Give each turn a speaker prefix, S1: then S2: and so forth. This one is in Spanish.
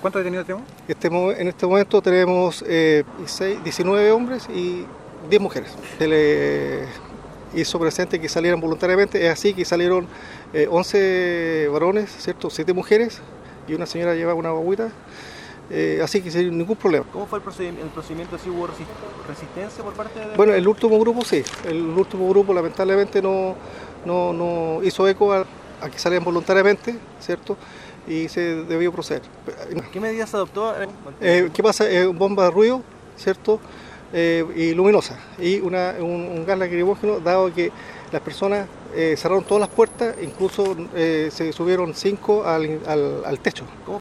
S1: ¿Cuántos detenidos tenemos?
S2: Este, en este momento tenemos eh, 19 hombres y 10 mujeres. Se le hizo presente que salieran voluntariamente, es así que salieron 11 eh, varones, ¿cierto? 7 mujeres y una señora llevaba una babuita. Eh, así que sin ningún problema.
S1: ¿Cómo fue el procedimiento? ¿El procedimiento si hubo resistencia por parte de.?
S2: Bueno, el último grupo sí. El último grupo lamentablemente no, no, no hizo eco a, a que salieran voluntariamente, ¿cierto? y se debió proceder.
S1: ¿Qué medidas adoptó?
S2: Eh, ¿Qué pasa? Es bomba de ruido, ¿cierto? Eh, y luminosa. Y una, un, gas lacrimógeno, dado que las personas eh, cerraron todas las puertas, incluso se subieron cinco al, al, al techo.